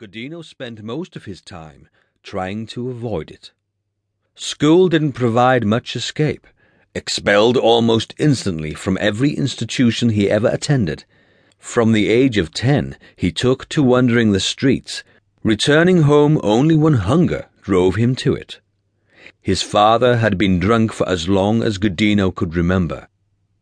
Godino spent most of his time trying to avoid it. School didn't provide much escape. Expelled almost instantly from every institution he ever attended. From the age of ten, he took to wandering the streets, returning home only when hunger drove him to it. His father had been drunk for as long as Godino could remember,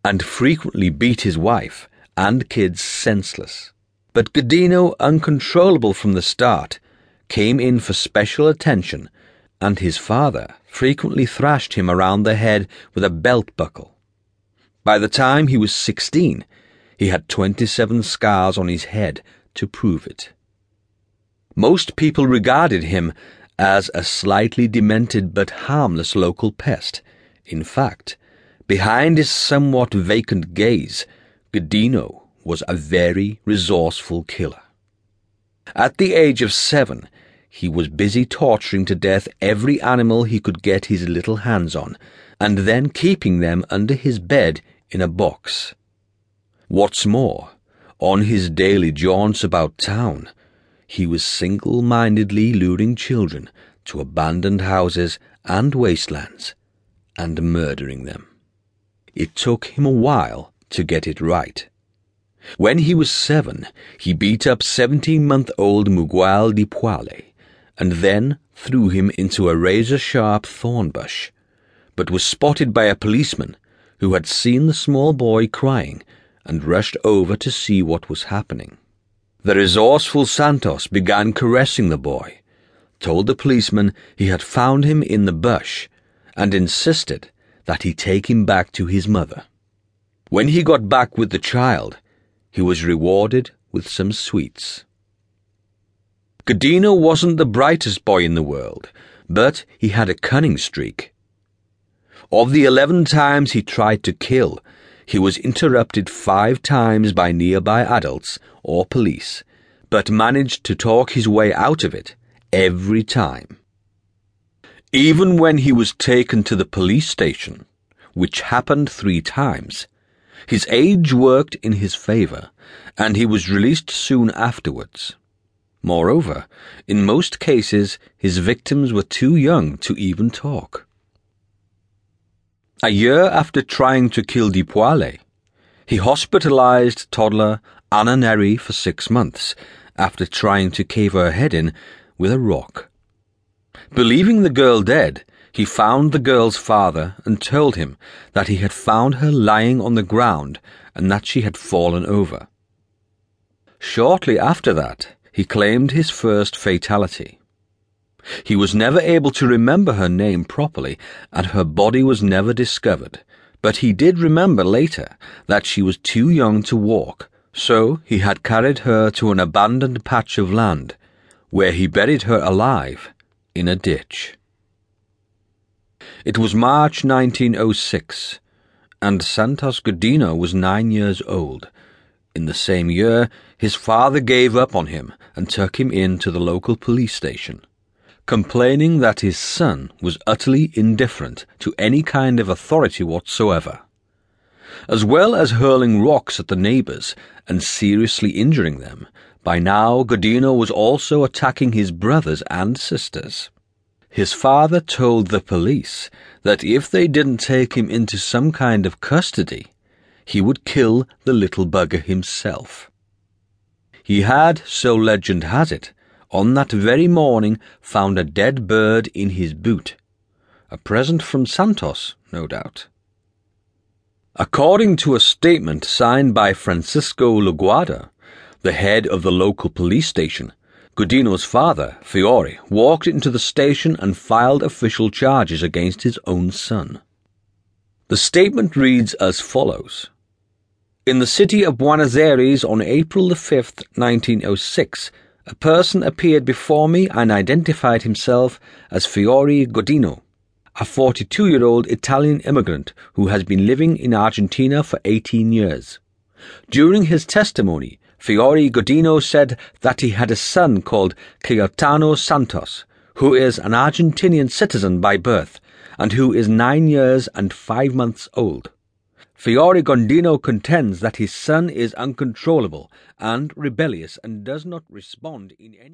and frequently beat his wife and kids senseless. But Godino, uncontrollable from the start, came in for special attention, and his father frequently thrashed him around the head with a belt buckle. By the time he was sixteen, he had twenty-seven scars on his head to prove it. Most people regarded him as a slightly demented but harmless local pest. In fact, behind his somewhat vacant gaze, Godino was a very resourceful killer. At the age of seven, he was busy torturing to death every animal he could get his little hands on, and then keeping them under his bed in a box. What's more, on his daily jaunts about town, he was single mindedly luring children to abandoned houses and wastelands and murdering them. It took him a while to get it right. When he was seven, he beat up 17 month old Miguel de Paoli and then threw him into a razor sharp thorn bush, but was spotted by a policeman who had seen the small boy crying and rushed over to see what was happening. The resourceful Santos began caressing the boy, told the policeman he had found him in the bush, and insisted that he take him back to his mother. When he got back with the child, he was rewarded with some sweets. Godino wasn't the brightest boy in the world, but he had a cunning streak. Of the eleven times he tried to kill, he was interrupted five times by nearby adults or police, but managed to talk his way out of it every time. Even when he was taken to the police station, which happened three times, his age worked in his favor, and he was released soon afterwards. Moreover, in most cases, his victims were too young to even talk. A year after trying to kill De Paoli, he hospitalized toddler Anna Neri for six months after trying to cave her head in with a rock. Believing the girl dead, he found the girl's father and told him that he had found her lying on the ground and that she had fallen over. Shortly after that, he claimed his first fatality. He was never able to remember her name properly, and her body was never discovered, but he did remember later that she was too young to walk, so he had carried her to an abandoned patch of land, where he buried her alive in a ditch. It was March 1906, and Santos Godino was nine years old. In the same year, his father gave up on him and took him in to the local police station, complaining that his son was utterly indifferent to any kind of authority whatsoever. As well as hurling rocks at the neighbors and seriously injuring them, by now Godino was also attacking his brothers and sisters. His father told the police that if they didn't take him into some kind of custody, he would kill the little bugger himself. He had, so legend has it, on that very morning found a dead bird in his boot. A present from Santos, no doubt. According to a statement signed by Francisco Laguarda, the head of the local police station, Godino's father, Fiore, walked into the station and filed official charges against his own son. The statement reads as follows In the city of Buenos Aires on April the 5th, 1906, a person appeared before me and identified himself as Fiore Godino, a 42 year old Italian immigrant who has been living in Argentina for 18 years. During his testimony, Fiore Godino said that he had a son called Cayetano Santos, who is an Argentinian citizen by birth and who is nine years and five months old. Fiore Godino contends that his son is uncontrollable and rebellious and does not respond in any